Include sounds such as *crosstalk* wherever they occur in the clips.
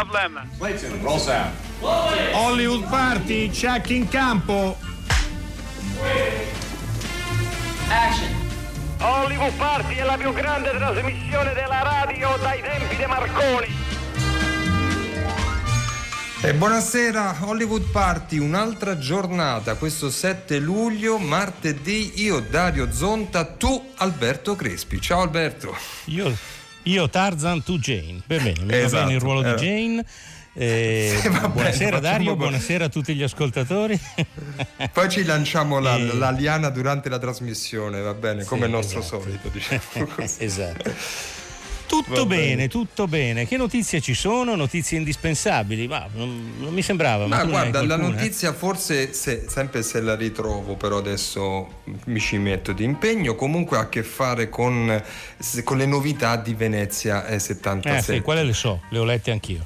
No problem. Clayton, roll sound. Hollywood Party, check in campo. Action. Hollywood Party è la più grande trasmissione della radio dai tempi di Marconi. E buonasera Hollywood Party, un'altra giornata, questo 7 luglio, martedì, io Dario Zonta, tu Alberto Crespi. Ciao Alberto. Io, io Tarzan, tu Jane. Per bene, mi Esatto, bene il ruolo eh. di Jane. Eh, Sì, *laughs* va bene, buonasera Dario, co- buonasera a tutti gli ascoltatori. Poi ci lanciamo la, Eh. la liana durante la trasmissione, va bene, come il nostro esatto. solito, diciamo *laughs* esatto. Tutto bene. bene, tutto bene. Che notizie ci sono? Notizie indispensabili? Ma non, non mi sembrava. Ma, Ma guarda, la qualcuna? notizia forse, se- sempre se la ritrovo, però adesso mi ci metto di impegno, comunque ha a che fare con, con le novità di Venezia eh, Eh 77. sì, quelle le so, le ho lette anch'io.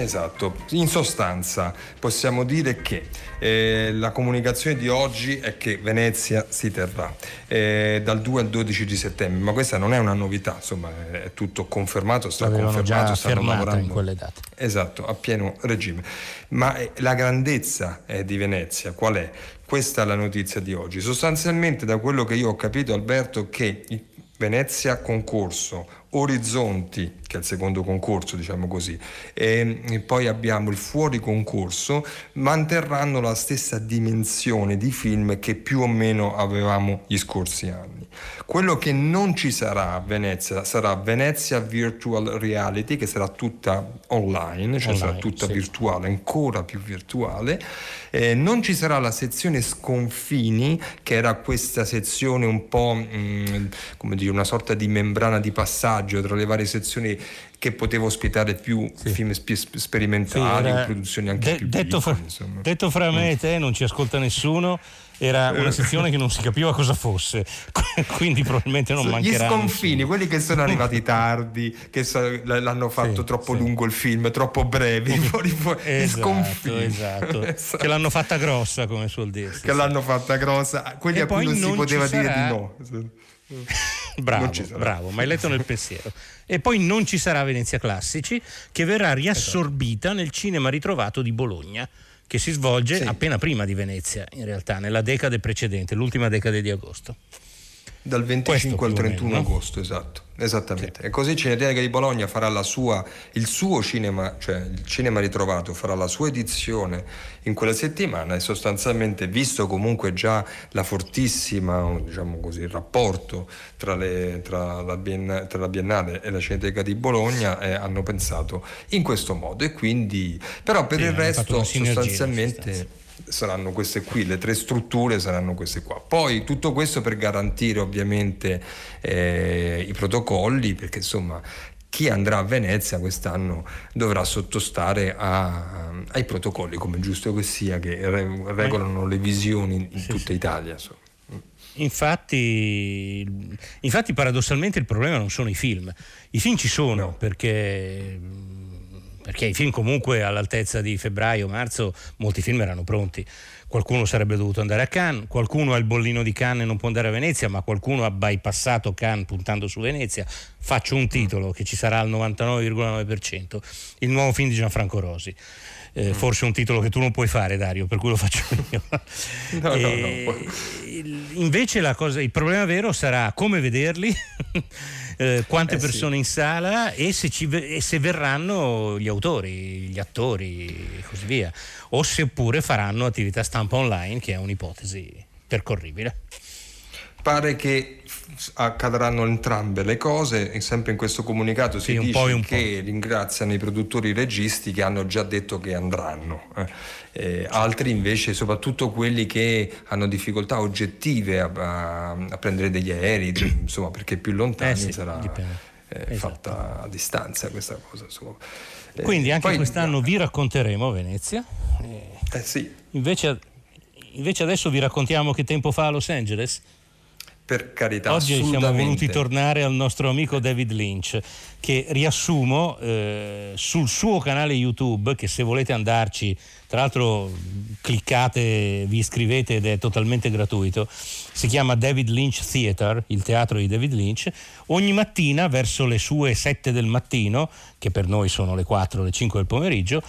Esatto, in sostanza possiamo dire che eh, la comunicazione di oggi è che Venezia si terrà eh, dal 2 al 12 di settembre, ma questa non è una novità, insomma è tutto confermato, sta confermato, stanno lavorando in quelle date. Esatto, a pieno regime. Ma eh, la grandezza eh, di Venezia qual è? Questa è la notizia di oggi. Sostanzialmente da quello che io ho capito Alberto che Venezia concorso, Orizzonti, che è il secondo concorso, diciamo così, e poi abbiamo il fuori concorso, manterranno la stessa dimensione di film che più o meno avevamo gli scorsi anni. Quello che non ci sarà a Venezia sarà Venezia Virtual Reality, che sarà tutta online, cioè sarà Online, tutta sì. virtuale, ancora più virtuale. Eh, non ci sarà la sezione sconfini, che era questa sezione un po' mm, come dire, una sorta di membrana di passaggio tra le varie sezioni che poteva ospitare più Sì. film spi- sperimentali, Sì, era- produzioni anche de- più detto, fra, piccole, insomma. detto fra me e te, non ci ascolta nessuno. Era una sezione che non si capiva cosa fosse, *laughs* quindi probabilmente non Gli mancherà. sconfini, nessuno. quelli che sono arrivati *laughs* tardi, che so- l'hanno fatto Sì, troppo sì. lungo il film, troppo brevi, *laughs* fuori- fuori- gli Esatto, sconfini. esatto. Esatto. Che l'hanno fatta grossa, come suol dirsi. Che l'hanno fatta grossa, quelli E a cui poi non si non poteva ci dire sarà- di no. Bravo, Non sarà. bravo, ma hai letto nel pensiero. E poi non ci sarà Venezia Classici, che verrà riassorbita nel cinema ritrovato di Bologna, che si svolge Sì. appena prima di Venezia, in realtà, nella decade precedente, l'ultima decade di agosto. Dal 25 Questo al più o 31 meno, no? agosto, esatto, esattamente. E così Cineteca di Bologna farà la sua, il suo cinema, cioè il cinema ritrovato, farà la sua edizione in quella settimana e sostanzialmente, visto comunque già la fortissima, diciamo così, il rapporto tra, le- tra la, Bien- tra la Biennale e la Cineteca di Bologna, eh, hanno pensato in questo modo e quindi, però per Sì, il resto sostanzialmente saranno queste qui, le tre strutture saranno queste qua. Poi tutto questo per garantire ovviamente eh, i protocolli, perché insomma chi andrà a Venezia quest'anno dovrà sottostare a- ai protocolli, come giusto che sia, che re- regolano le visioni in tutta Italia. insomma. Infatti, infatti, paradossalmente, il problema non sono i film. I film ci sono No. perché, perché i film, comunque, all'altezza di febbraio-marzo, molti film erano pronti. Qualcuno sarebbe dovuto andare a Cannes, qualcuno ha il bollino di Cannes e non può andare a Venezia, ma qualcuno ha bypassato Cannes puntando su Venezia. Faccio un titolo che ci sarà al 99,9%, il nuovo film di Gianfranco Rosi. Eh, Forse un titolo che tu non puoi fare, Dario, per cui lo faccio *laughs* io. No, no, E- no. il- invece la cosa- il problema vero sarà come vederli, eh, quante Eh sì. persone in sala e se, ci e se verranno gli autori, gli attori e così via, o seppure faranno attività stampa online, che è un'ipotesi percorribile. Pare che accadranno entrambe le cose, e sempre in questo comunicato si Sì, dice che ringraziano i produttori registi che hanno già detto che andranno, eh. Eh, altri invece, soprattutto quelli che hanno difficoltà oggettive a, a- a prendere degli aerei, *coughs* insomma perché più lontani Eh sì, sarà eh, Esatto. fatta a distanza questa cosa. insomma. Eh, Quindi anche poi- quest'anno vi racconteremo Venezia. Eh sì, invece, invece adesso vi raccontiamo che tempo fa a Los Angeles. Per carità. Oggi siamo voluti tornare al nostro amico David Lynch, che riassumo eh, sul suo canale YouTube, che se volete andarci, tra l'altro cliccate, vi iscrivete ed è totalmente gratuito, si chiama David Lynch Theater, il teatro di David Lynch, ogni mattina verso le sue 7 del mattino, che per noi sono le 4 le 5 del pomeriggio,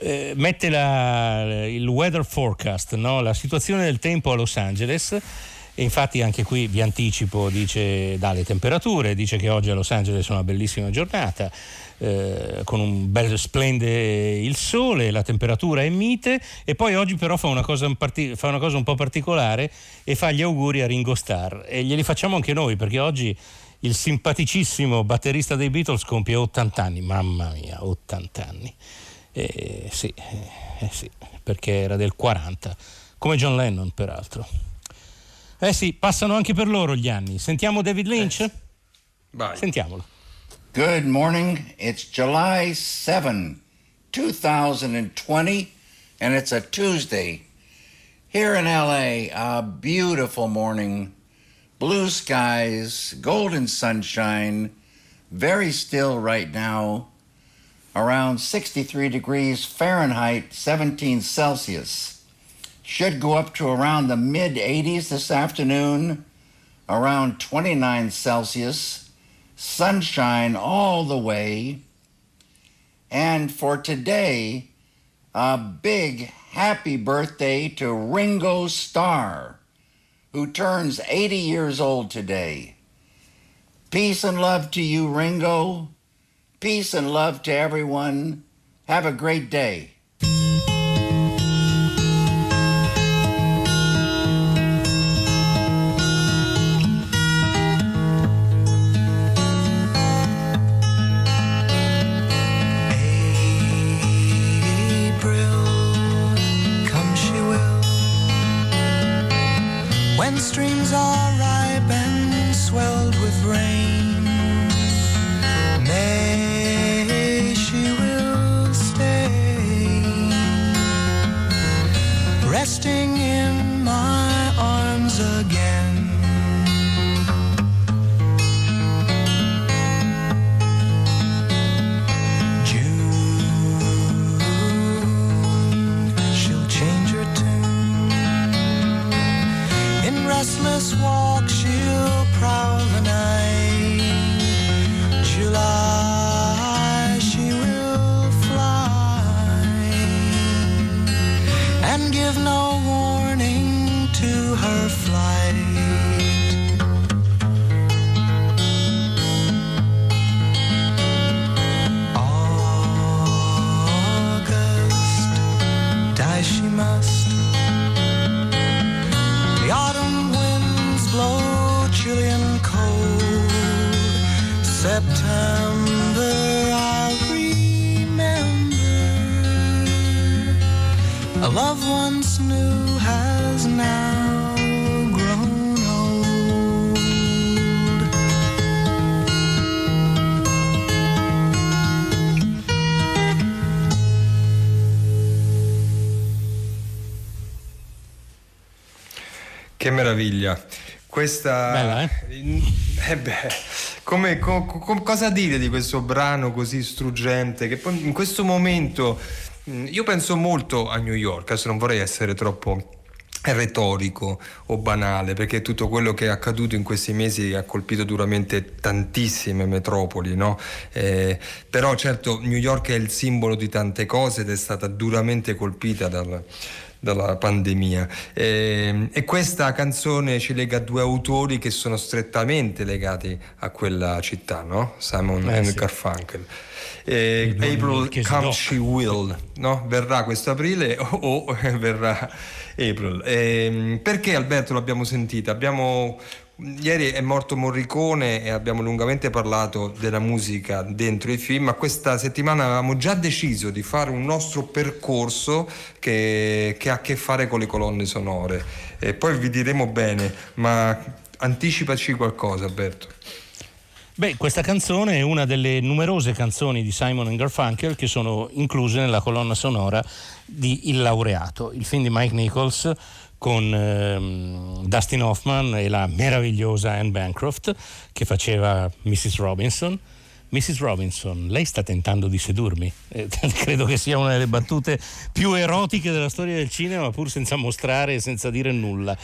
eh, mette la, il weather forecast, no? la situazione del tempo a Los Angeles e infatti anche qui vi anticipo, dice, dà temperature, dice che oggi a Los Angeles è una bellissima giornata, eh, con un bel splende il sole, la temperatura è mite e poi oggi però fa una, parti- fa una cosa un po' particolare e fa gli auguri a Ringo Starr e glieli facciamo anche noi perché oggi il simpaticissimo batterista dei Beatles compie 80 anni, mamma mia, 80 anni. Eh, sì, eh, sì, perché era del 40, come John Lennon peraltro. Eh sì, passano anche per loro gli anni. Sentiamo David Lynch? Eh. Vai. Sentiamolo. Good morning. It's July 7, 2020, and it's a Tuesday. Here in LA, a beautiful morning. Blue skies, golden sunshine, very still right now. Around 63 degrees Fahrenheit, 17 Celsius. Should go up to around the mid 80s this afternoon, around 29 Celsius. Sunshine all the way. And for today, a big happy birthday to Ringo Starr, who turns 80 years old today. Peace and love to you, Ringo. Peace and love to everyone. Have a great day. resting in my arms again. Questa... Bella, eh? *laughs* eh beh, come, co, co, cosa dire di questo brano così struggente che poi in questo momento mm, io penso molto a New York, adesso non vorrei essere troppo retorico o banale perché tutto quello che è accaduto in questi mesi ha colpito duramente tantissime metropoli no? eh, però certo New York è il simbolo di tante cose ed è stata duramente colpita dal, dalla pandemia. E, ehm, e, questa canzone ci lega a due autori che sono strettamente legati a quella città, no? Simon eh, e sì. Garfunkel. E, April Come She Will, no? Verrà questo aprile o, *laughs* o verrà April. E, ehm, perché Alberto l'abbiamo sentita? Abbiamo Ieri è morto Morricone e abbiamo lungamente parlato della musica dentro i film, ma questa settimana avevamo già deciso di fare un nostro percorso che, che ha a che fare con le colonne sonore. E poi vi diremo bene, ma anticipaci qualcosa Alberto. Beh, questa canzone è una delle numerose canzoni di Simon Garfunkel che sono incluse nella colonna sonora di Il laureato, il film di Mike Nichols con ehm, Dustin Hoffman e la meravigliosa Anne Bancroft che faceva Mrs. Robinson. Mrs. Robinson, lei sta tentando di sedurmi. Eh, *laughs* credo che sia una delle battute più erotiche della storia del cinema, pur senza mostrare e senza dire nulla.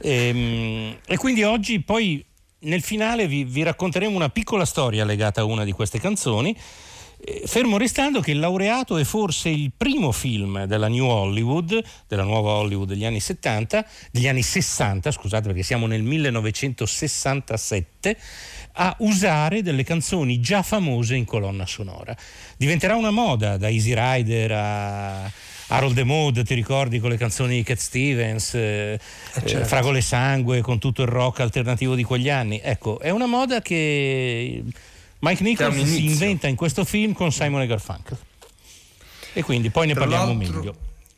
E, ehm, e quindi oggi poi nel finale vi, vi racconteremo una piccola storia legata a una di queste canzoni fermo restando che il laureato è forse il primo film della New Hollywood, della nuova Hollywood degli anni 70, degli anni 60, scusate perché siamo nel 1967, a usare delle canzoni già famose in colonna sonora. Diventerà una moda da Easy Rider a Harold the Mood, ti ricordi con le canzoni di Cat Stevens, eh, eh, certo. Fragole Sangue, con tutto il rock alternativo di quegli anni. Ecco, è una moda che Mike Nichols si inventa in questo film con Simon e Garfunkel. E quindi poi ne Tra parliamo meglio.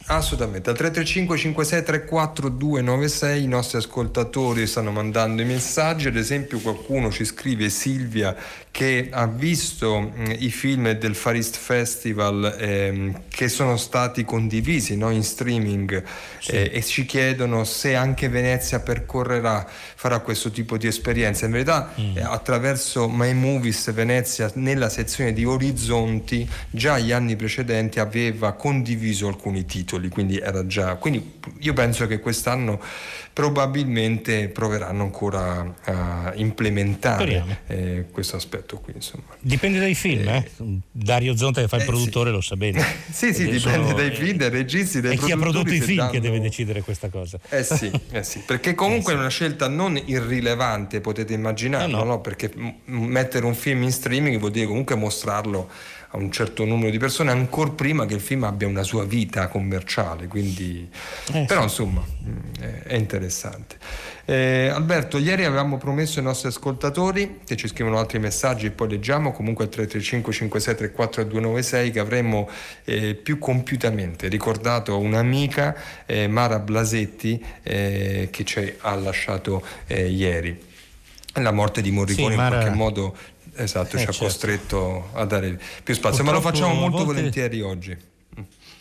Assolutamente, al 335 5634 296 i nostri ascoltatori stanno mandando i messaggi, ad esempio qualcuno ci scrive Silvia che ha visto mh, i film del Far East Festival ehm, che sono stati condivisi no, in streaming sì. eh, e ci chiedono se anche Venezia percorrerà, farà questo tipo di esperienza. In verità mm. eh, attraverso My Movies Venezia nella sezione di Orizzonti già gli anni precedenti aveva condiviso alcuni titoli, quindi era già... Quindi io penso che quest'anno probabilmente proveranno ancora a implementare eh, questo aspetto qui. Insomma. Dipende dai film, eh. eh? Dario Zonta che fa il eh, produttore sì. lo sa bene. *laughs* sì, sì, dipende sono, dai film, dai registi, dai È chi ha prodotto i film danno... che deve decidere questa cosa. Eh sì, eh sì perché *laughs* comunque eh, sì. è una scelta non irrilevante, potete immaginarlo, no. no? perché mettere un film in streaming vuol dire comunque mostrarlo a un certo numero di persone ancora prima che il film abbia una sua vita commerciale quindi però insomma è interessante eh, Alberto ieri avevamo promesso ai nostri ascoltatori che ci scrivono altri messaggi e poi leggiamo comunque al 335 5634 296 che avremmo eh, più compiutamente ricordato un'amica eh, Mara Blasetti eh, che ci ha lasciato eh, ieri la morte di Morricone sì, Mara... in qualche modo Esatto, eh, ci ha certo. costretto a dare più spazio, Purtroppo ma lo facciamo molto volentieri oggi.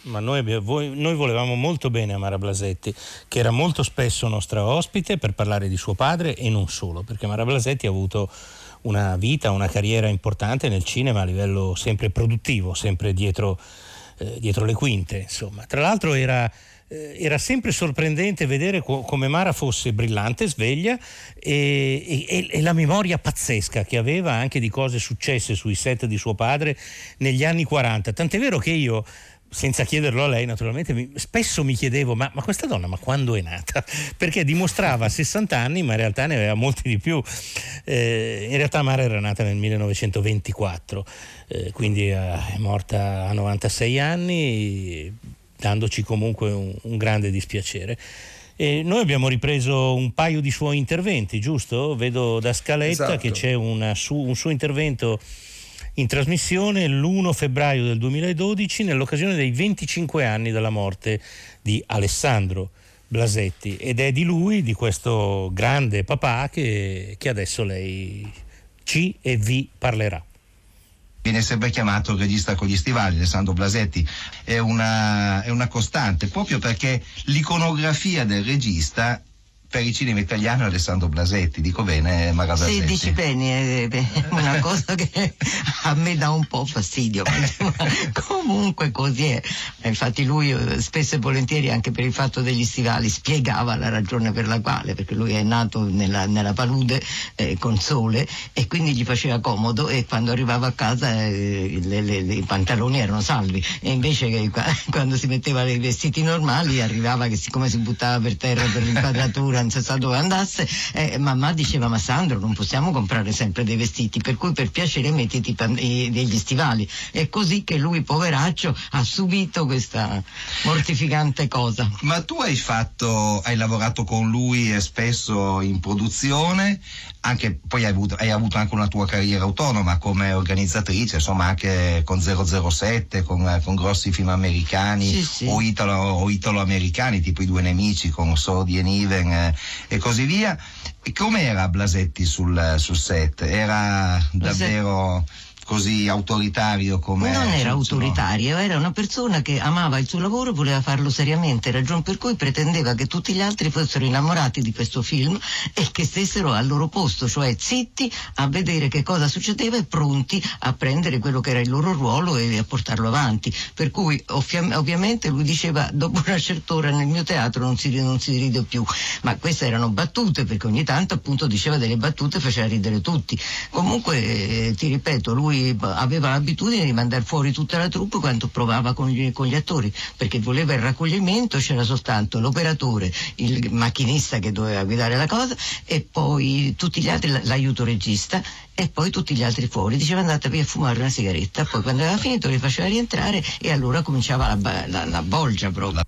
Ma noi, noi, volevamo molto bene a Mara Blasetti, che era molto spesso nostra ospite per parlare di suo padre e non solo, perché Mara Blasetti ha avuto una vita, una carriera importante nel cinema a livello sempre produttivo, sempre dietro, eh, dietro le quinte. Insomma. Tra l'altro era eh, era sempre sorprendente vedere co- come Mara fosse brillante, sveglia e, e, e, la memoria pazzesca che aveva anche di cose successe sui set di suo padre negli anni 40. Tant'è vero che io senza chiederlo a lei naturalmente, mi, spesso mi chiedevo ma, ma, questa donna ma quando è nata? *laughs* Perché dimostrava 60 anni ma in realtà ne aveva molti di più. Eh, in realtà Mara era nata nel 1924, eh, quindi è morta a 96 anni dandoci comunque un, un grande dispiacere. E noi abbiamo ripreso un paio di suoi interventi, giusto? Vedo da scaletta esatto. che c'è una, un suo intervento in trasmissione l'1 febbraio del 2012 nell'occasione dei 25 anni della morte di Alessandro Blasetti. Ed è di lui, di questo grande papà che, che adesso lei ci e vi parlerà. Viene sempre chiamato il regista con gli stivali, Alessandro Blasetti, è una, è una costante, proprio perché l'iconografia del regista per il cinema italiano Alessandro Blasetti, dico bene Mara Blasetti? Sì, dici bene, è una cosa che a me dà un po' fastidio, *laughs* comunque così è. Infatti lui eh, spesso e volentieri anche per il fatto degli stivali spiegava la ragione per la quale, perché lui è nato nella, nella palude eh, con sole e quindi gli faceva comodo e quando arrivava a casa eh, le, le, i pantaloni erano salvi e invece che, *laughs* quando si metteva i vestiti normali arrivava che siccome si buttava per terra per l'inquadratura non sa dove andasse, eh, mamma diceva ma Sandro non possiamo comprare sempre dei vestiti, per cui per piacere mettiti degli stivali. È così che lui, poveraccio, ha subito questa mortificante cosa. Ma tu hai fatto, hai lavorato con lui spesso in produzione, anche, poi hai avuto, hai avuto, anche una tua carriera autonoma come organizzatrice, insomma anche con 007, con, con grossi film americani sì, sì. O, italo, o italo-americani, tipo I due nemici con Sordi e Niven eh, e così via. E com'era Blasetti sul, sul set? Era davvero così autoritario come... Non era autoritario, era una persona che amava il suo lavoro e voleva farlo seriamente, ragion per cui pretendeva che tutti gli altri fossero innamorati di questo film e che stessero al loro posto, cioè zitti a vedere che cosa succedeva e pronti a prendere quello che era il loro ruolo e a portarlo avanti. Per cui ovvia- ovviamente lui diceva dopo una certa ora nel mio teatro non si, non si ride più, ma queste erano battute perché ogni tanto appunto diceva delle battute e faceva ridere tutti. Comunque eh, ti ripeto, lui lui aveva l'abitudine di mandare fuori tutta la troupe quando provava con gli, con gli attori, perché voleva il raccoglimento, c'era soltanto l'operatore, il macchinista che doveva guidare la cosa e poi tutti gli altri, l'aiuto regista e poi tutti gli altri fuori. Diceva andate via a fumare una sigaretta, poi quando aveva finito li faceva rientrare e allora cominciava la, la, la bolgia proprio.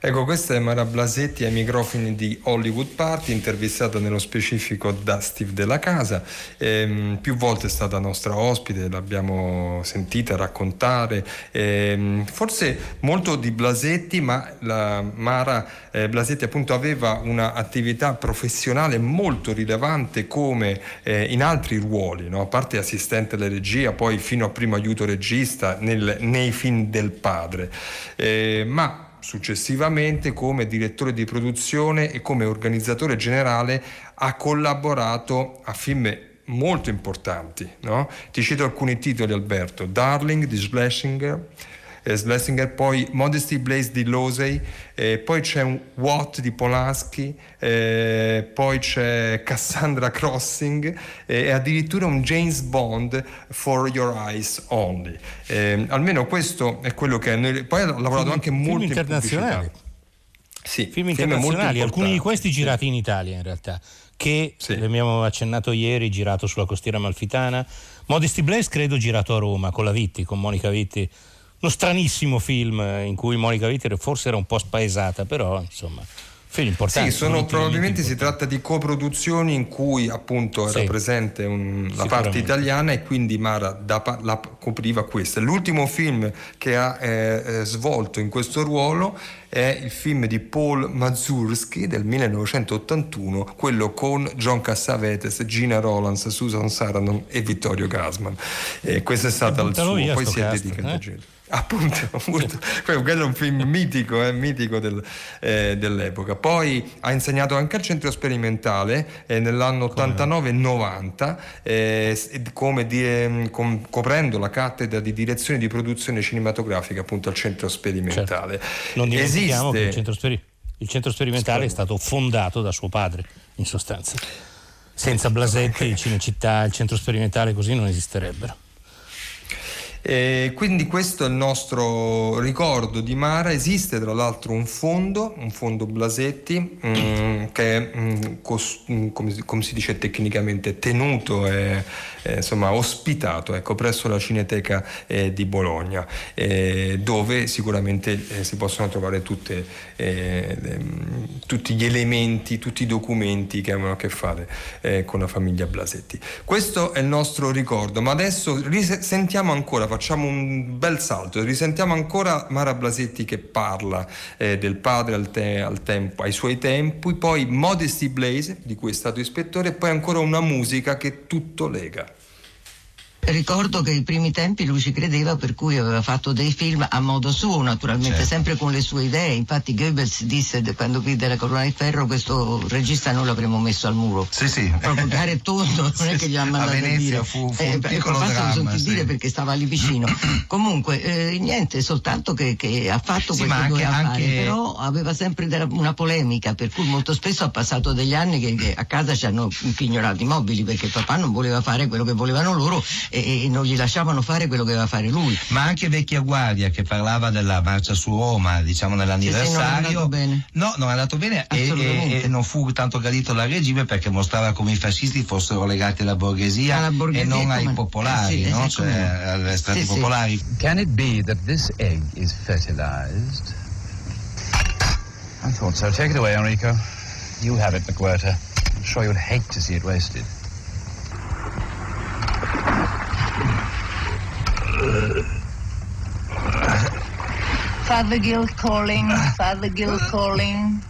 Ecco, questa è Mara Blasetti ai microfoni di Hollywood Party, intervistata nello specifico da Steve Della Casa. Ehm, più volte è stata nostra ospite, l'abbiamo sentita raccontare, ehm, forse molto di Blasetti, ma la Mara eh, Blasetti appunto aveva un'attività professionale molto rilevante come eh, in altri ruoli, no? a parte assistente alla regia, poi fino a primo aiuto regista nel, nei film del padre. Eh, ma successivamente come direttore di produzione e come organizzatore generale ha collaborato a film molto importanti. No? Ti cito alcuni titoli Alberto, Darling di Schlesinger, eh, Schlesinger, poi Modesty Blaze di Losey, eh, poi c'è un What di Polanski, eh, poi c'è Cassandra Crossing eh, e addirittura un James Bond For Your Eyes Only. Eh, almeno questo è quello che... Noi, poi ha lavorato anche molto in internazionali. Sì, film internazionali, alcuni di questi girati in Italia in realtà, che sì. abbiamo accennato ieri, girato sulla costiera malfitana. Modesty Blaze credo girato a Roma con la Vitti, con Monica Vitti uno stranissimo film in cui Monica Vitti forse era un po' spaesata, però insomma film importante. Sì, sono, probabilmente si tratta di coproduzioni in cui appunto era sì, presente un, la parte italiana e quindi Mara da, la copriva questa. L'ultimo film che ha eh, eh, svolto in questo ruolo è il film di Paul Mazursky del 1981, quello con John Cassavetes, Gina Rolands, Susan Sarandon e Vittorio Gasman. Eh, questo è stato il suo, poi si è dedicato eh? Appunto, *laughs* quello è un film *laughs* mitico, eh, mitico del, eh, dell'epoca. Poi ha insegnato anche al centro sperimentale eh, nell'anno 89-90, eh, come di, ehm, com, coprendo la cattedra di direzione di produzione cinematografica appunto al centro sperimentale. Certo. Non dimentichiamo Esiste... che il centro, speri- il centro sperimentale è stato fondato da suo padre, in sostanza. Senza Blasetti, il Cinecittà, il centro sperimentale così non esisterebbero. E quindi questo è il nostro ricordo di Mara. Esiste tra l'altro un fondo, un fondo Blasetti, mm, che è mm, cos- mm, come, come, si dice tecnicamente tenuto e eh, insomma ospitato ecco, presso la Cineteca eh, di Bologna, eh, dove sicuramente eh, si possono trovare tutte, eh, tutti gli elementi, tutti i documenti che hanno a che fare eh, con la famiglia Blasetti. Questo è il nostro ricordo, ma adesso sentiamo ancora facciamo un bel salto, risentiamo ancora Mara Blasetti che parla eh, del padre al, te- al tempo, ai suoi tempi, poi Modesty Blaze, di cui è stato ispettore, e poi ancora una musica che tutto lega. Ricordo che ai primi tempi lui ci credeva per cui aveva fatto dei film a modo suo, naturalmente, certo. sempre con le sue idee. Infatti Goebbels disse quando vide la Corona di Ferro questo regista noi l'avremmo messo al muro. Sì, sì. Proprio gare tondo, non sì, è che gli ha mandato a Venezia fu, fu eh, un piccolo dramma, sentì sì. dire perché stava lì vicino. *clears throat* Comunque, eh, niente, soltanto che, che ha fatto sì, quello che doveva anche... fare, però aveva sempre una polemica, per cui molto spesso ha passato degli anni che, che a casa ci hanno pignorato i mobili perché papà non voleva fare quello che volevano loro e, e non gli lasciavano fare quello che doveva fare lui. Ma anche Vecchia Guardia che parlava della marcia su Roma, diciamo nell'anniversario. Sì, sì. No, non è andato bene e, e, e, non fu tanto gradito dal regime perché mostrava come i fascisti fossero legati alla borghesia, alla borghesia e non ai popolari, eh, sì, no? cioè alle strati popolari. Can it be that this egg is fertilized? I thought so. Take it away, Enrico. You have it, McWhirter. I'm sure you'd hate to see it wasted. Father Gill calling. Father Gill calling.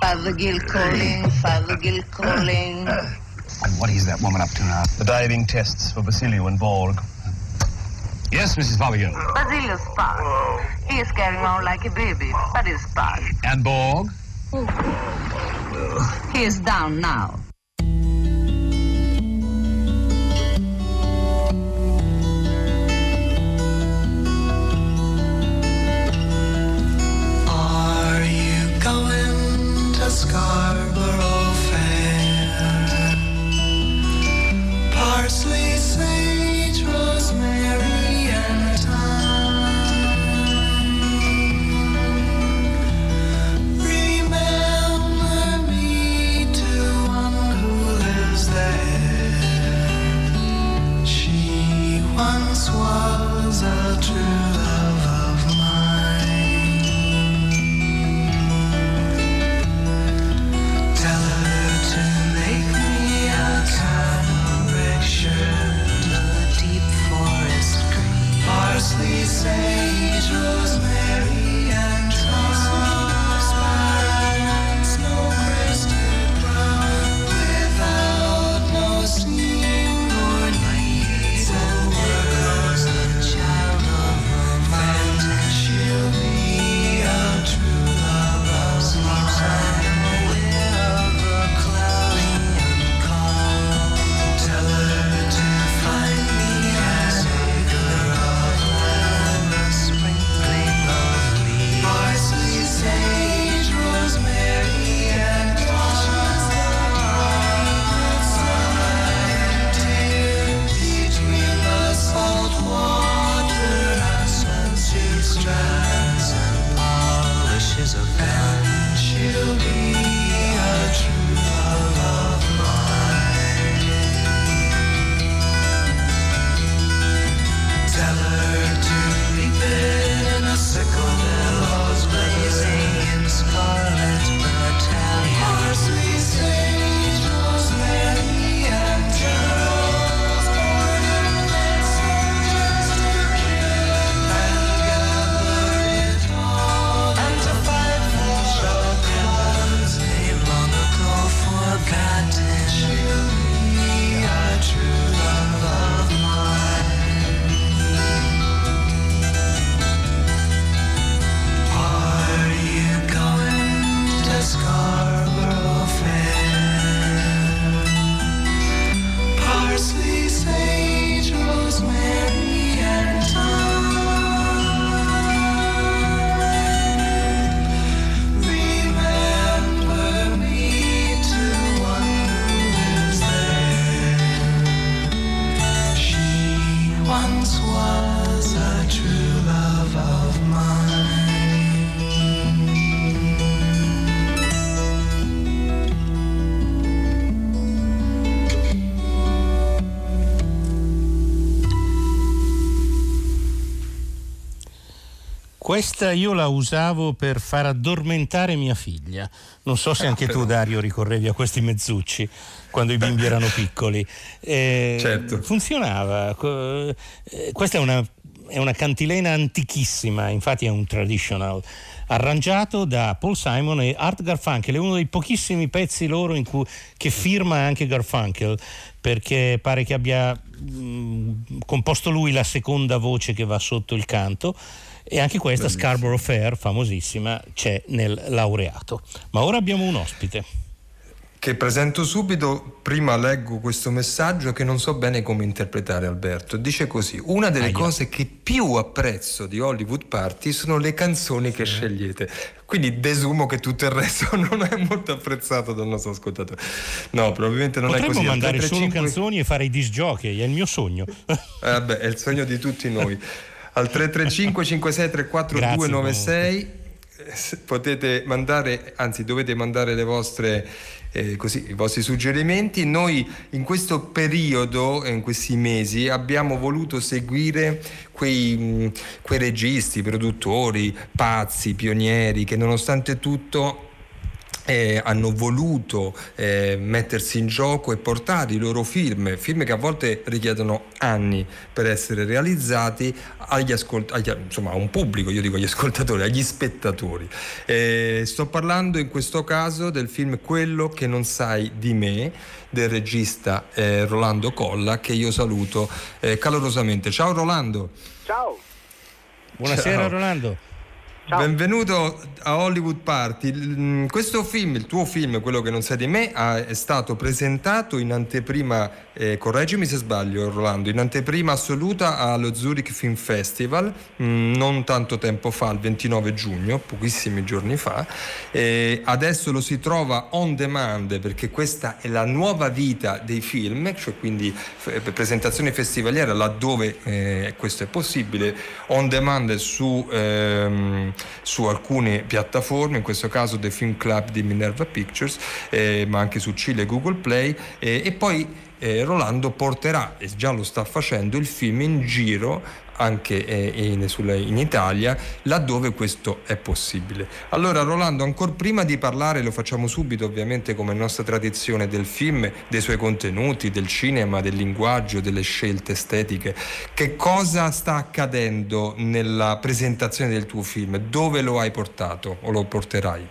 Father Gill calling. Father Gill calling. And what is that woman up to now? The diving tests for Basilio and Borg. Yes, Mrs. Fothergill. Basilius Spark. He is carrying on like a baby, but is Spark. And Borg? He is down now. Scarborough Fair? Parsley, sage, rosemary, and thyme. Remember me to one who lives there. She once was a true Questa io la usavo per far addormentare mia figlia. Non so se anche tu, Dario, ricorrevi a questi mezzucci quando i bimbi erano *laughs* piccoli. Eh, Certo. Funzionava. Eh, Questa è una, è una cantilena antichissima, infatti è un traditional, arrangiato da Paul Simon e Art Garfunkel. È uno dei pochissimi pezzi loro in cui, che firma anche Garfunkel, perché pare che abbia mh, composto lui la seconda voce che va sotto il canto. E anche questa Scarborough Fair, famosissima, c'è nel laureato. Ma ora abbiamo un ospite. Che presento subito, prima leggo questo messaggio che non so bene come interpretare Alberto. Dice così, una delle Aia. cose che più apprezzo di Hollywood Party sono le canzoni che scegliete. Quindi desumo che tutto il resto *laughs* non è molto apprezzato dal nostro ascoltatore. No, probabilmente non Potremmo è così. Al mandare solo 335 canzoni e fare i disc jockey, è il mio sogno. Eh, vabbè, è il sogno di tutti noi. *laughs* Al 335 56 34 Grazie, 296 eh, potete mandare, anzi dovete mandare le vostre eh, così, i vostri suggerimenti. Noi in questo periodo, in questi mesi, abbiamo voluto seguire quei, quei registi, produttori, pazzi, pionieri che nonostante tutto eh, hanno voluto eh, mettersi in gioco e portare i loro film, film che a volte richiedono anni per essere realizzati, agli ascolt- agli, insomma, a un pubblico, io dico agli ascoltatori, agli spettatori. Eh, sto parlando in questo caso del film Quello che non sai di me del regista eh, Rolando Colla che io saluto eh, calorosamente. Ciao Rolando. Ciao. Buonasera Ciao. Rolando. Ciao. Benvenuto a Hollywood Party. Mm, questo film, il tuo film, quello che non sai di me, è stato presentato in anteprima, eh, correggimi se sbaglio Rolando, in anteprima assoluta allo Zurich Film Festival, mm, non tanto tempo fa, il 29 giugno, pochissimi giorni fa. Eh, adesso lo si trova on demand perché questa è la nuova vita dei film, cioè quindi f- presentazioni festivaliere laddove eh, questo è possibile, on demand su... Ehm, su alcune piattaforme, in questo caso The Film Club di Minerva Pictures, eh, ma anche su Cile e Google Play eh, e poi eh, Rolando porterà, e già lo sta facendo, il film in giro anche eh, in, in, Italia, laddove questo è possibile. Allora Rolando, ancora prima di parlare, lo facciamo subito ovviamente come nostra tradizione del film, dei suoi contenuti, del cinema, del linguaggio, delle scelte estetiche, che cosa sta accadendo nella presentazione del tuo film? Dove lo hai portato o lo porterai?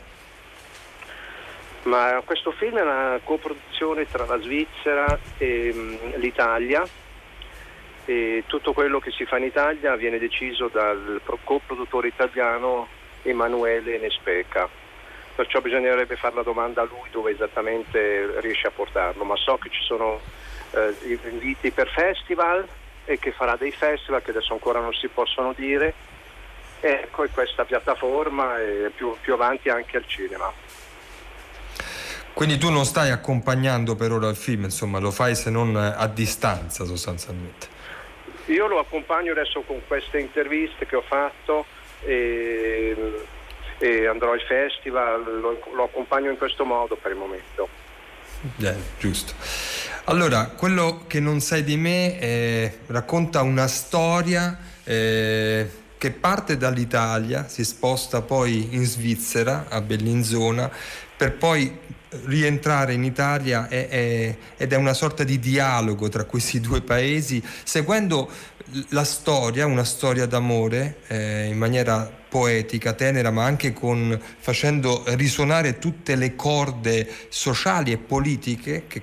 Ma questo film è una coproduzione tra la Svizzera e um, l'Italia e tutto quello che si fa in Italia viene deciso dal coproduttore italiano Emanuele Nespeca. Perciò bisognerebbe fare la domanda a lui dove esattamente riesce a portarlo, ma so che ci sono eh, inviti per festival e che farà dei festival che adesso ancora non si possono dire. Ecco, e questa piattaforma e più, più avanti anche al cinema. Quindi tu non stai accompagnando per ora il film, insomma, lo fai se non a distanza sostanzialmente. Io lo accompagno adesso con queste interviste che ho fatto e, e andrò al festival, lo, lo, accompagno in questo modo per il momento. Eh, giusto. Allora, quello che non sai di me eh, racconta una storia eh, che parte dall'Italia, si sposta poi in Svizzera, a Bellinzona, per poi rientrare in Italia è, è, ed è una sorta di dialogo tra questi due paesi, seguendo la storia, una storia d'amore eh, in maniera poetica, tenera, ma anche con, facendo risuonare tutte le corde sociali e politiche che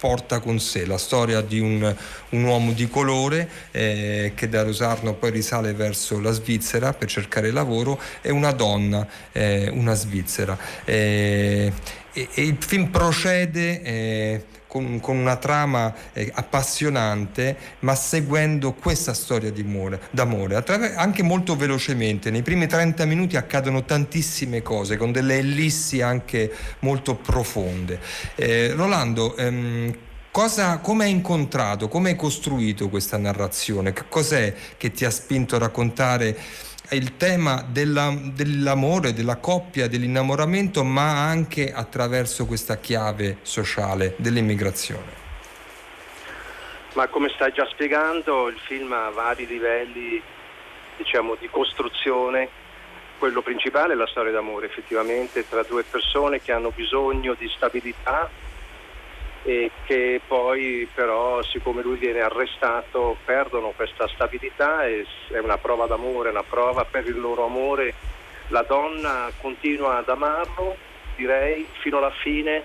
porta con sé la storia di un, un uomo di colore eh, che da Rosarno poi risale verso la Svizzera per cercare lavoro e una donna, eh, una svizzera. Eh, e, il film procede eh, con, con, una trama eh, appassionante, ma seguendo questa storia amore, d'amore, attraver- anche molto velocemente. Nei primi 30 minuti accadono tantissime cose, con delle ellissi anche molto profonde. Eh, Rolando, ehm, come hai incontrato, come hai costruito questa narrazione? Che cos'è che ti ha spinto a raccontare il tema della, dell'amore, della coppia, dell'innamoramento, ma anche attraverso questa chiave sociale dell'immigrazione. Ma come stai già spiegando, il film ha vari livelli diciamo, di costruzione. Quello principale è la storia d'amore, effettivamente, tra due persone che hanno bisogno di stabilità e che poi però siccome lui viene arrestato perdono questa stabilità e è una prova d'amore, una prova per il loro amore. La donna continua ad amarlo, direi, fino alla fine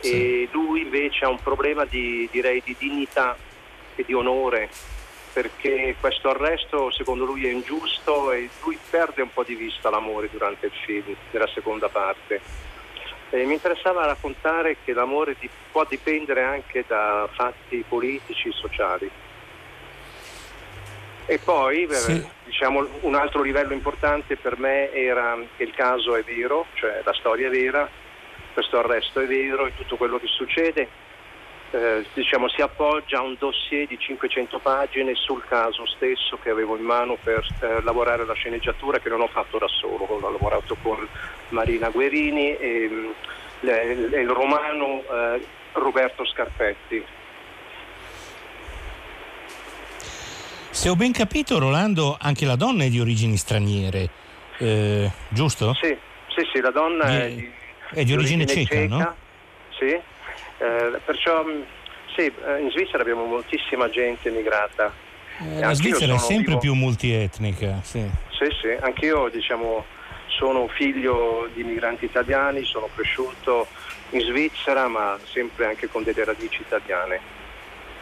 sì. e lui invece ha un problema di, direi, di dignità e di onore perché questo arresto secondo lui è ingiusto e lui perde un po' di vista l'amore durante il film, nella seconda parte eh, mi interessava raccontare che l'amore di, può dipendere anche da fatti politici e sociali. E poi sì. eh, diciamo, un altro livello importante per me era che il caso è vero, cioè la storia è vera, questo arresto è vero e tutto quello che succede eh, diciamo, si appoggia a un dossier di 500 pagine sul caso stesso che avevo in mano per eh, lavorare alla sceneggiatura che non ho fatto da solo, ho lavorato con Marina Guerini e, mm, il romano eh, Roberto Scarpetti. Se ho ben capito, Rolando, anche la donna è di origini straniere, eh, giusto? Sì, sì, sì la donna di... è di È di origine, ceca, ceca, no? Sì, eh, perciò sì, eh, in Svizzera abbiamo moltissima gente emigrata. Eh, la Svizzera è sempre vivo... più multietnica, sì. Sì, sì, anch'io diciamo sono figlio di migranti italiani, sono cresciuto in Svizzera ma sempre anche con delle radici italiane.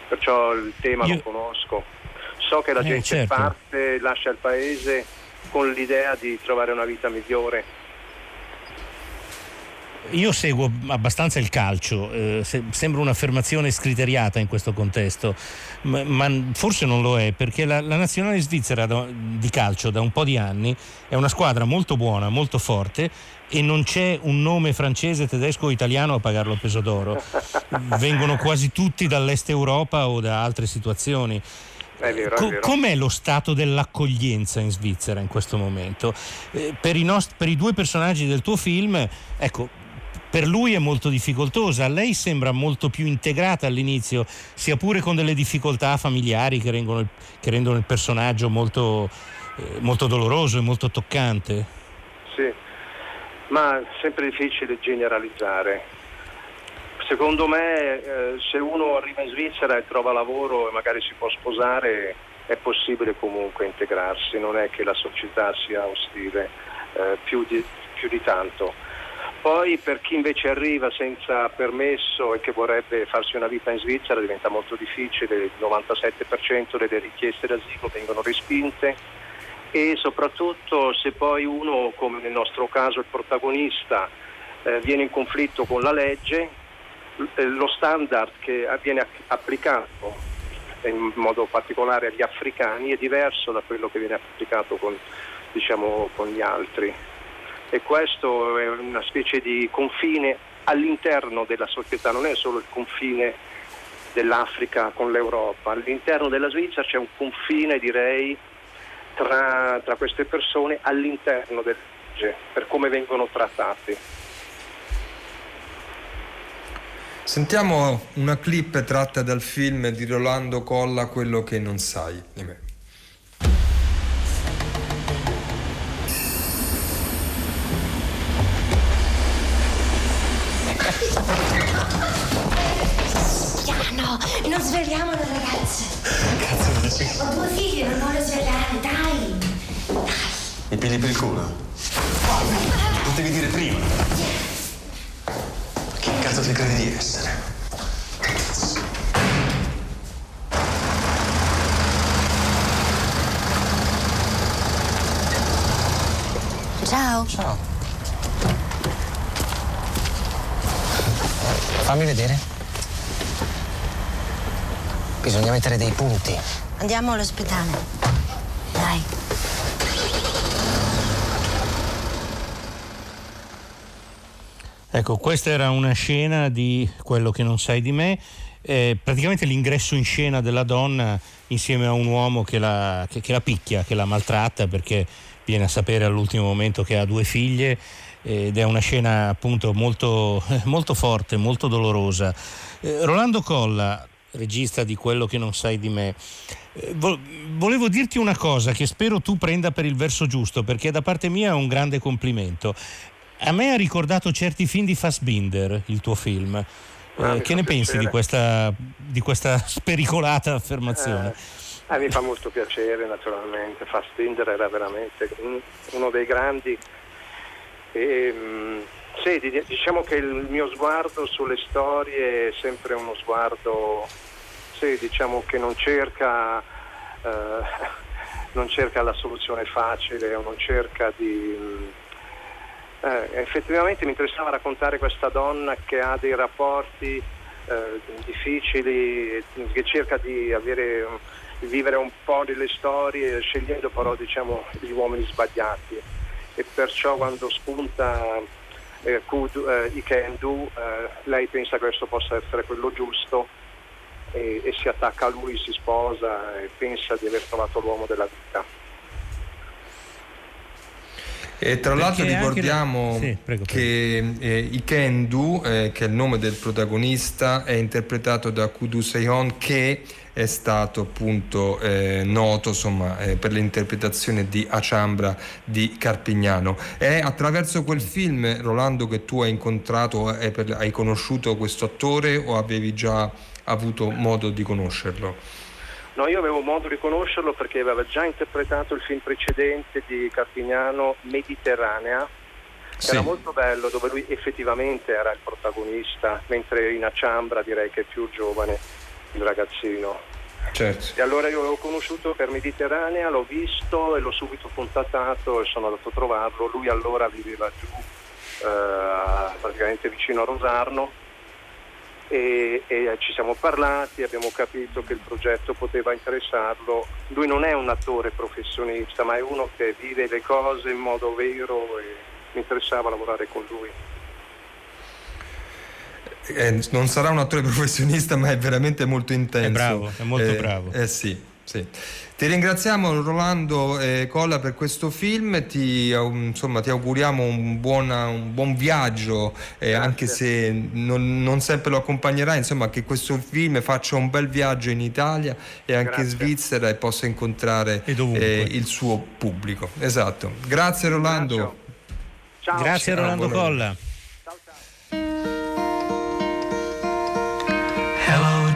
Perciò il tema Io... lo conosco. So che la eh, gente certo. parte, lascia il paese con l'idea di trovare una vita migliore io seguo abbastanza il calcio, eh, se, sembra un'affermazione scriteriata in questo contesto, ma, ma forse non lo è perché la, la nazionale svizzera da, di calcio da un po' di anni è una squadra molto buona, molto forte e non c'è un nome francese, tedesco o italiano a pagarlo a peso d'oro. Vengono quasi tutti dall'est Europa o da altre situazioni. È vero, è vero. Com'è lo stato dell'accoglienza in Svizzera in questo momento? Eh, per, i nost- per, i due personaggi del tuo film, ecco, per lui è molto difficoltosa. Lei sembra molto più integrata all'inizio, sia pure con delle difficoltà familiari che rendono il, che rendono il personaggio molto, eh, molto doloroso e molto toccante. Sì, ma è sempre difficile generalizzare. Secondo me eh, se uno arriva in Svizzera e trova lavoro e magari si può sposare è possibile comunque integrarsi, non è che la società sia ostile eh, più, di, più di tanto. Poi per chi invece arriva senza permesso e che vorrebbe farsi una vita in Svizzera diventa molto difficile, il 97% delle richieste d'asilo vengono respinte. E soprattutto se poi uno, come nel nostro caso il protagonista, eh, viene in conflitto con la legge, eh, lo standard che viene applicato in modo particolare agli africani è diverso da quello che viene applicato con, diciamo, con gli altri e questo è una specie di confine all'interno della società, non è solo il confine dell'Africa con l'Europa, all'interno della Svizzera c'è un confine direi tra, tra queste persone all'interno del legge, per come vengono trattati. Sentiamo una clip tratta dal film di Rolando Colla, Quello che non sai di me. Non svegliamo le ragazze. Cazzo dici? Ho due figli, non voglio svegliare, dai. Dai. Mi pigli per il culo? Potevi dire prima. Che cazzo ti credi di essere? Ciao. Ciao. Fammi vedere. Bisogna mettere dei punti. Andiamo all'ospedale. Dai. Ecco, questa era una scena di quello che non sai di me. Eh, praticamente l'ingresso in scena della donna insieme a un uomo che la, che, che la, picchia, che la maltratta perché viene a sapere all'ultimo momento che ha due figlie ed è una scena appunto molto, *laughs* molto forte, molto dolorosa. Eh, Rolando Colla, regista di quello che non sai di me. Eh, volevo dirti una cosa che spero tu prenda per il verso giusto, perché da parte mia è un grande complimento. A me ha ricordato certi film di Fassbinder, il tuo film. Ah, eh, che ne piacere. pensi di questa, di questa, *laughs* spericolata affermazione? Eh, eh, mi fa molto piacere, naturalmente. Fassbinder era veramente uno dei grandi. E, mm, sì, diciamo che il mio sguardo sulle storie è sempre uno sguardo sì, diciamo che non cerca, eh, non cerca, la soluzione facile o non cerca di... Eh, effettivamente mi interessava raccontare questa donna che ha dei rapporti eh, difficili, che cerca di avere, vivere un po' delle storie scegliendo però diciamo, gli uomini sbagliati. E perciò quando spunta eh, could, eh, I can do, eh, lei pensa che questo possa essere quello giusto e, e si attacca a lui, si sposa e pensa di aver trovato l'uomo della vita. E tra l'altro ricordiamo sì, prego, prego. che eh, Ikendu, eh, che è il nome del protagonista, è interpretato da Kudu Seihon che è stato appunto eh, noto insomma, eh, per l'interpretazione di Aciambra di Carpignano. È attraverso quel film, Rolando, che tu hai incontrato, per, hai conosciuto questo attore o avevi già avuto modo di conoscerlo? No, io avevo modo di conoscerlo perché aveva già interpretato il film precedente di Carpignano, Mediterranea, sì. era molto bello, dove lui effettivamente era il protagonista, mentre in Aciambra direi che è più giovane il ragazzino. Certo. E allora io l'ho conosciuto per Mediterranea, l'ho visto e l'ho subito contattato e sono andato a trovarlo. Lui allora viveva giù, eh, praticamente vicino a Rosarno e, e, ci siamo parlati, abbiamo capito che il progetto poteva interessarlo. Lui non è un attore professionista, ma è uno che vive le cose in modo vero e mi interessava lavorare con lui. Eh, non sarà un attore *laughs* professionista, ma è veramente molto intenso. È bravo, è molto eh, bravo. Eh sì, sì. Ti ringraziamo Rolando eh, Colla per questo film, ti, insomma, ti auguriamo un, buona, un, buon viaggio, eh, anche se non, non, sempre lo accompagnerai, insomma, che questo film faccia un bel viaggio in Italia e anche Grazie. in Svizzera e possa incontrare eh, il suo pubblico. Esatto. Grazie Rolando. Ciao. Grazie Rolando Colla.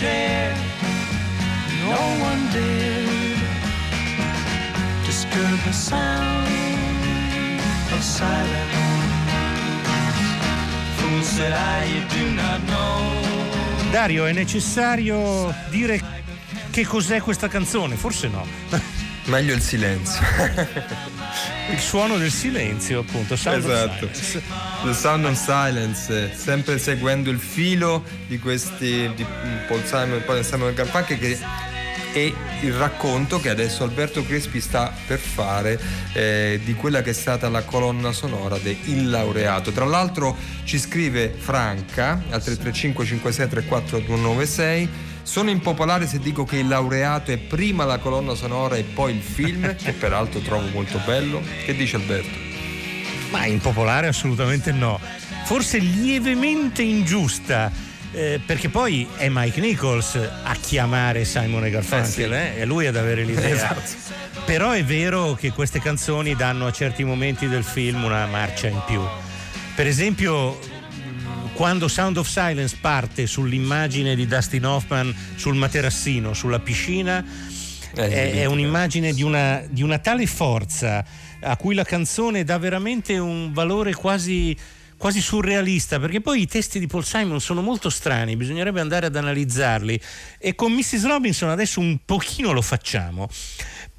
share. No one dared disturb the sound of silence. Fool said I, you do not know. Dario, è necessario dire che cos'è questa canzone? Forse no. Meglio il silenzio. *laughs* il suono del silenzio, appunto. Sound esatto. The Sound of Silence, sempre seguendo il filo di questi di Paul Simon e Simon Garfunkel che e il racconto che adesso Alberto Crespi sta per fare eh, di quella che è stata la colonna sonora de Il Laureato. Tra l'altro ci scrive Franca al 335 56 34 296 sono impopolare se dico che il laureato è prima la colonna sonora e poi il film, *laughs* che peraltro trovo molto bello. Che dice Alberto? Ma impopolare assolutamente no. Forse lievemente ingiusta. Eh, perché poi è Mike Nichols a chiamare Simon e Garfunkel, eh sì. eh? è lui ad avere l'idea. esatto. Però è vero che queste canzoni danno a certi momenti del film una marcia in più. Per esempio, quando Sound of Silence parte sull'immagine di Dustin Hoffman sul materassino, sulla piscina, eh, è, è, un'immagine di una, di una tale forza a cui la canzone dà veramente un valore quasi quasi surrealista, perché poi i testi di Paul Simon sono molto strani, bisognerebbe andare ad analizzarli e con Mrs. Robinson adesso un pochino lo facciamo.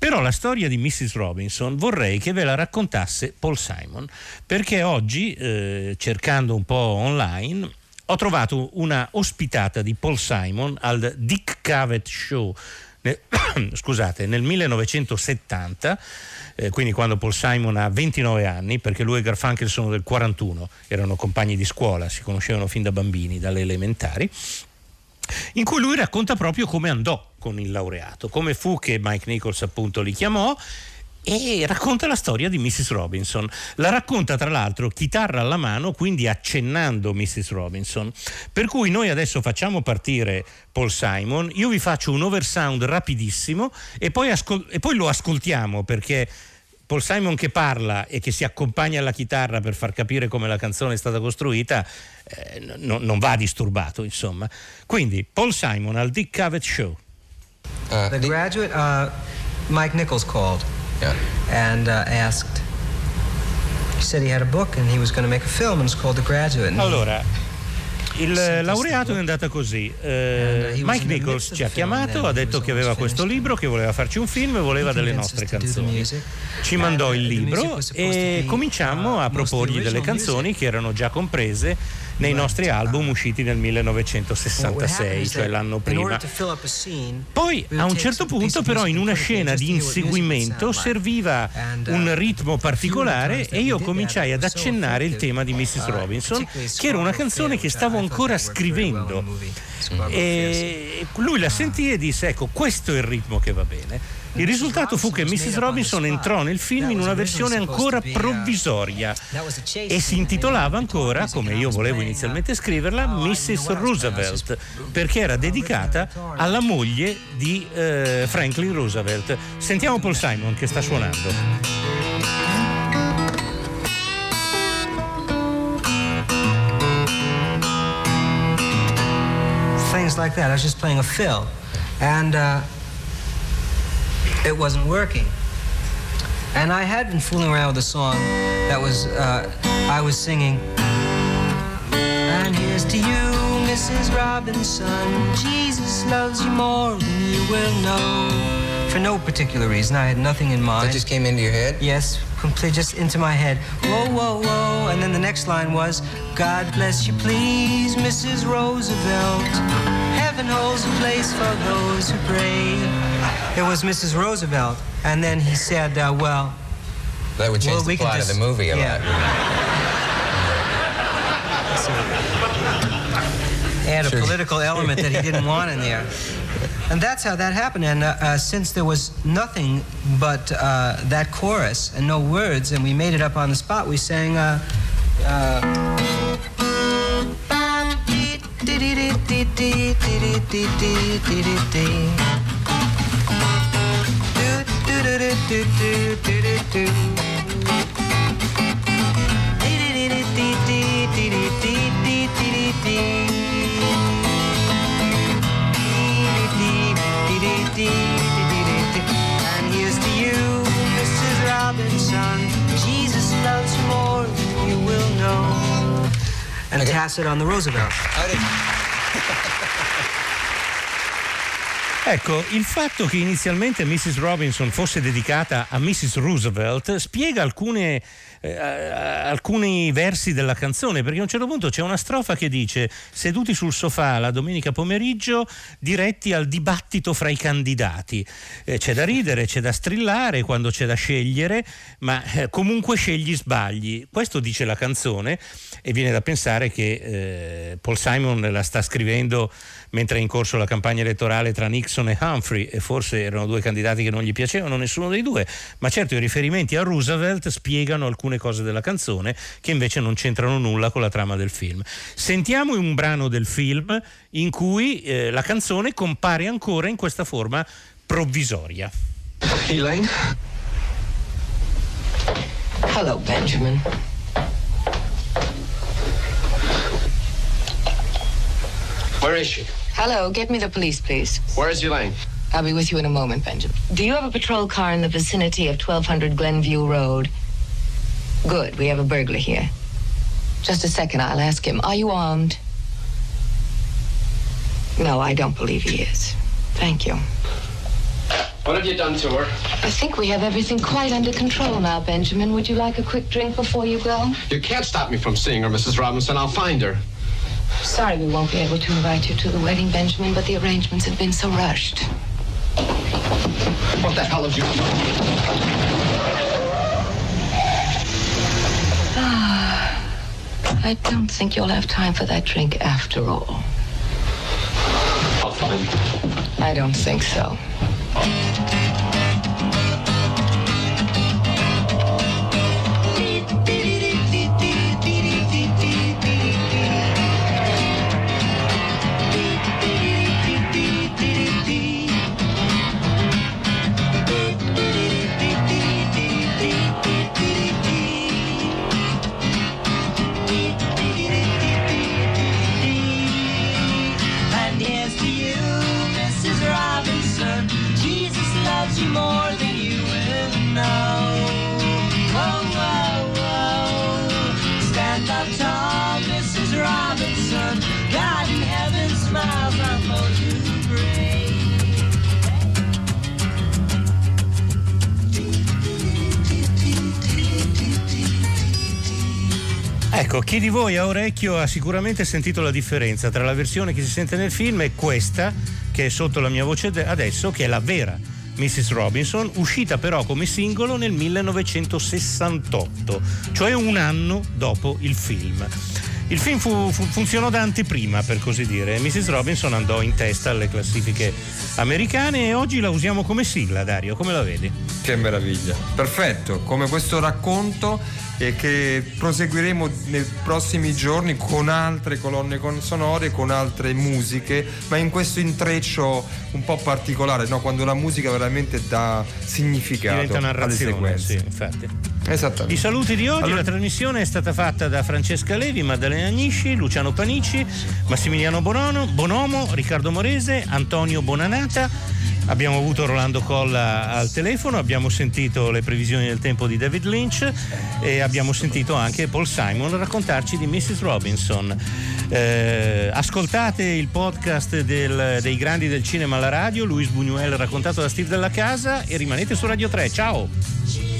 Però la storia di Mrs. Robinson vorrei che ve la raccontasse Paul Simon, perché oggi, eh, cercando un po' online, ho trovato una ospitata di Paul Simon al Dick Cavett Show. *coughs* Scusate, nel 1970, eh, quindi quando Paul Simon ha 29 anni, perché lui e Garfunkel sono del 41, erano compagni di scuola, si conoscevano fin da bambini, dalle elementari in cui lui racconta proprio come andò con il laureato, come fu che Mike Nichols appunto li chiamò e racconta la storia di Mrs. Robinson. La racconta tra l'altro chitarra alla mano, quindi accennando Mrs. Robinson. Per cui noi adesso facciamo partire Paul Simon, io vi faccio un oversound rapidissimo e poi, ascol- e poi lo ascoltiamo perché Paul Simon che parla e che si accompagna alla chitarra per far capire come la canzone è stata costruita eh, no, non va disturbato, insomma. Quindi Paul Simon al Dick Cavett Show. Uh, the graduate, uh, Mike Nichols called yeah. and uh, asked. He said he had a book and he was going to make a film and it's called The Graduate. Allora, il laureato è andata così. Eh, Mike Nichols ci ha chiamato, ha detto che aveva questo libro, che voleva farci un film e voleva delle nostre canzoni. Ci mandò il libro e cominciammo a proporgli delle canzoni che erano già comprese nei nostri album usciti nel 1966, cioè l'anno prima. Poi a un certo punto però in una scena di inseguimento serviva un ritmo particolare e io cominciai ad accennare il tema di Mrs. Robinson, che era una canzone che stavo ancora scrivendo. E lui la sentì e disse ecco questo è il ritmo che va bene. Il risultato fu che Mrs. Robinson entrò nel film in una versione ancora provvisoria e si intitolava ancora, come io volevo inizialmente scriverla, Mrs. Roosevelt, perché era dedicata alla moglie di eh, Franklin Roosevelt. Sentiamo Paul Simon che sta suonando. Things like that. I was just playing a fill. And uh, it wasn't working. And I had been fooling around with a song that was, uh, I was singing. And here's to you, Mrs. Robinson. Jesus loves you more than you will know. For no particular reason, I had nothing in mind. That just came into your head? Yes, complete, just into my head. Whoa, whoa, whoa. And then the next line was, God bless you, please, Mrs. Roosevelt. Holds a place for those who pray. It was Mrs. Roosevelt. And then he said, uh, well. That would change well, the plot just, of the movie a yeah. lot. Add a sure. political element that he *laughs* didn't want in there. And that's how that happened. And uh, uh, since there was nothing but uh, that chorus and no words, and we made it up on the spot, we sang. Uh, and And okay. Tacit on the Roosevelt. Ecco, il fatto che inizialmente Mrs. Robinson fosse dedicata a Mrs. Roosevelt spiega alcune eh, alcuni versi della canzone, perché a un certo punto c'è una strofa che dice seduti sul sofà la domenica pomeriggio diretti al dibattito fra i candidati. Eh, c'è da ridere, c'è da strillare quando c'è da scegliere, ma eh, comunque scegli sbagli. Questo dice la canzone e viene da pensare che eh, Paul Simon la sta scrivendo mentre è in corso la campagna elettorale tra Nixon e Humphrey e forse erano due candidati che non gli piacevano nessuno dei due, ma certo i riferimenti a Roosevelt spiegano alcune cose della canzone che invece non c'entrano nulla con la trama del film. Sentiamo un brano del film in cui eh, la canzone compare ancora in questa forma provvisoria. Elaine? Hello, Benjamin. Where is she? Hello, get me the police, please. Where is Elaine? I'll be with you in a moment, Benjamin. Do you have a patrol car in the vicinity of 1200 Glenview Road? Good, we have a burglar here. Just a second, I'll ask him. Are you armed? No, I don't believe he is. Thank you. What have you done to her? I think we have everything quite under control now, Benjamin. Would you like a quick drink before you go? You can't stop me from seeing her, Mrs. Robinson. I'll find her. Sorry we won't be able to invite you to the wedding, Benjamin, but the arrangements have been so rushed. What the hell have you done? I don't think you'll have time for that drink after all. Robin? I don't think so. Ecco, chi di voi ha orecchio ha sicuramente sentito la differenza tra la versione che si sente nel film e questa, che è sotto la mia voce de- adesso, che è la vera Mrs. Robinson, uscita però come singolo nel 1968, cioè un anno dopo il film. Il film fu- fu- funzionò da anteprima, per così dire. Mrs. Robinson andò in testa alle classifiche americane e oggi la usiamo come sigla, Dario. Come la vedi? Che meraviglia, perfetto, come questo racconto e che proseguiremo nei prossimi giorni con altre colonne sonore, con altre musiche, ma in questo intreccio un po' particolare, no? quando la musica veramente dà significato Diventa alle narrazione, sequenze. sì, infatti. Esattamente. I saluti di oggi, la trasmissione è stata fatta da Francesca Levi, Maddalena Agnisci, Luciano Panici, Massimiliano Bonono, Bonomo, Riccardo Morese, Antonio Bonanata. Abbiamo avuto Rolando Colla al telefono, abbiamo sentito le previsioni del tempo di David Lynch e abbiamo sentito anche Paul Simon raccontarci di Mrs. Robinson. Eh, ascoltate il podcast del- dei grandi del cinema alla radio, Luis Buñuel raccontato da Steve della Casa e rimanete su Radio 3. Ciao!